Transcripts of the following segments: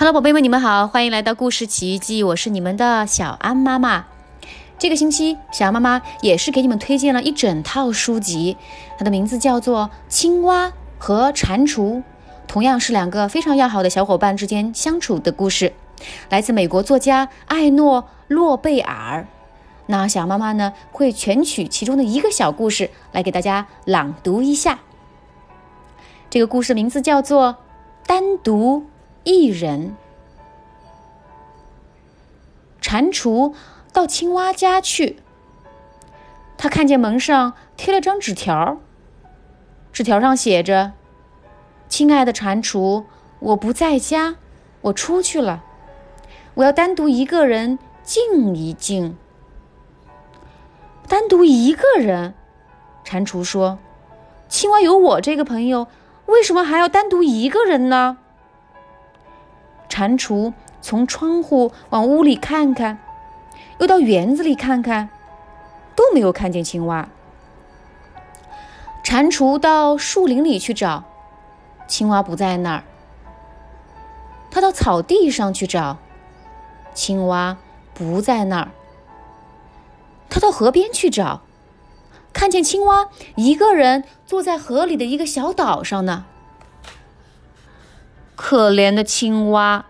Hello，宝贝们，你们好，欢迎来到故事奇遇记，我是你们的小安妈妈。这个星期，小安妈妈也是给你们推荐了一整套书籍，它的名字叫做《青蛙和蟾蜍》，同样是两个非常要好的小伙伴之间相处的故事，来自美国作家艾诺·洛贝尔。那小安妈妈呢，会选取其中的一个小故事来给大家朗读一下。这个故事名字叫做《单独》。一人，蟾蜍到青蛙家去。他看见门上贴了张纸条，纸条上写着：“亲爱的蟾蜍，我不在家，我出去了，我要单独一个人静一静。”单独一个人，蟾蜍说：“青蛙有我这个朋友，为什么还要单独一个人呢？”蟾蜍从窗户往屋里看看，又到园子里看看，都没有看见青蛙。蟾蜍到树林里去找，青蛙不在那儿。他到草地上去找，青蛙不在那儿。他到河边去找，看见青蛙一个人坐在河里的一个小岛上呢。可怜的青蛙，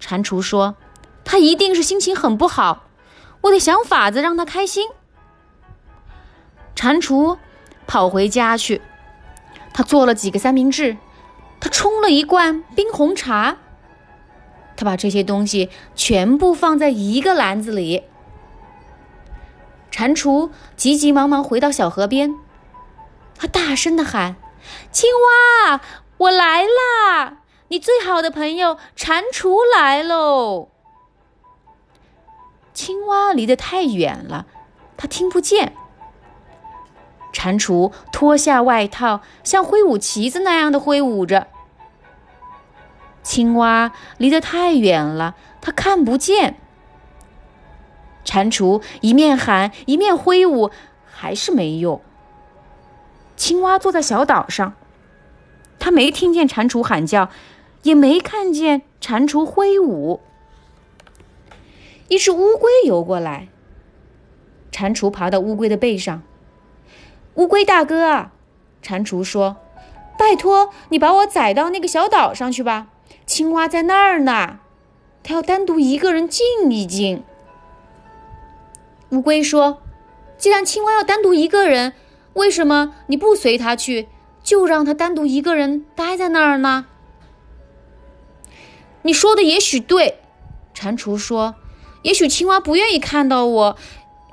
蟾蜍说：“它一定是心情很不好，我得想法子让它开心。”蟾蜍跑回家去，他做了几个三明治，他冲了一罐冰红茶，他把这些东西全部放在一个篮子里。蟾蜍急急忙忙回到小河边，他大声的喊：“青蛙，我来啦！”你最好的朋友蟾蜍来喽！青蛙离得太远了，它听不见。蟾蜍脱下外套，像挥舞旗子那样的挥舞着。青蛙离得太远了，它看不见。蟾蜍一面喊一面挥舞，还是没用。青蛙坐在小岛上，它没听见蟾蜍喊叫。也没看见蟾蜍挥舞。一只乌龟游过来，蟾蜍爬到乌龟的背上。乌龟大哥啊，蟾蜍说：“拜托你把我载到那个小岛上去吧，青蛙在那儿呢，它要单独一个人静一静。”乌龟说：“既然青蛙要单独一个人，为什么你不随它去，就让它单独一个人待在那儿呢？”你说的也许对，蟾蜍说：“也许青蛙不愿意看到我，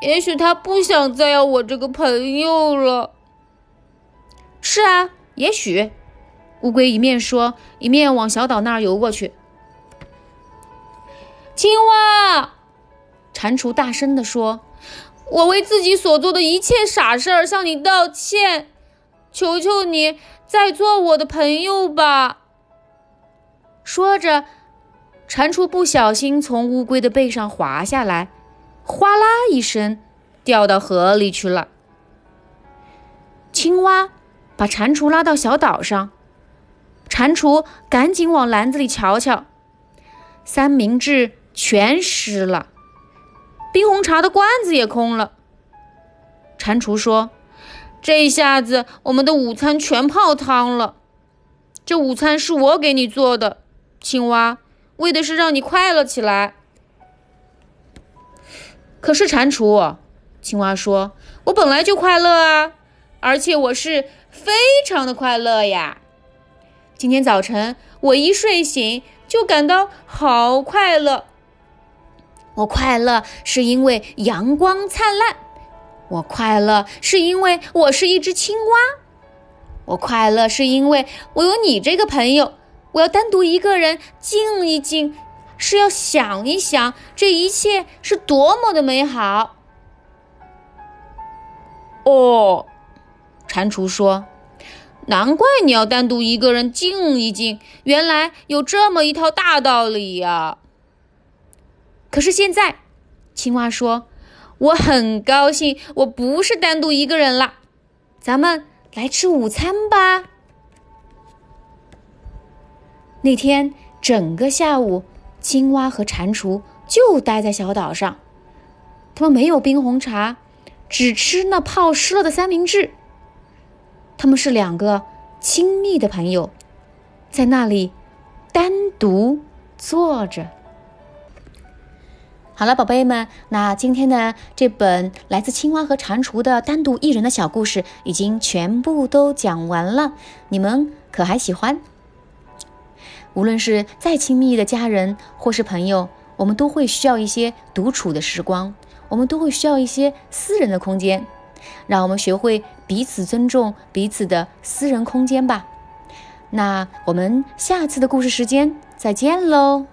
也许它不想再要我这个朋友了。”是啊，也许。乌龟一面说，一面往小岛那儿游过去。青蛙，蟾蜍大声地说：“我为自己所做的一切傻事儿向你道歉，求求你再做我的朋友吧。”说着。蟾蜍不小心从乌龟的背上滑下来，哗啦一声，掉到河里去了。青蛙把蟾蜍拉到小岛上，蟾蜍赶紧往篮子里瞧瞧，三明治全湿了，冰红茶的罐子也空了。蟾蜍说：“这下子我们的午餐全泡汤了。这午餐是我给你做的，青蛙。”为的是让你快乐起来。可是蟾蜍，青蛙说：“我本来就快乐啊，而且我是非常的快乐呀。今天早晨我一睡醒就感到好快乐。我快乐是因为阳光灿烂，我快乐是因为我是一只青蛙，我快乐是因为我有你这个朋友。”我要单独一个人静一静，是要想一想这一切是多么的美好。哦，蟾蜍说：“难怪你要单独一个人静一静，原来有这么一套大道理呀。”可是现在，青蛙说：“我很高兴，我不是单独一个人了。咱们来吃午餐吧。”那天整个下午，青蛙和蟾蜍就待在小岛上，他们没有冰红茶，只吃那泡湿了的三明治。他们是两个亲密的朋友，在那里单独坐着。好了，宝贝们，那今天的这本来自青蛙和蟾蜍的单独一人的小故事已经全部都讲完了，你们可还喜欢？无论是再亲密的家人或是朋友，我们都会需要一些独处的时光，我们都会需要一些私人的空间。让我们学会彼此尊重彼此的私人空间吧。那我们下次的故事时间再见喽。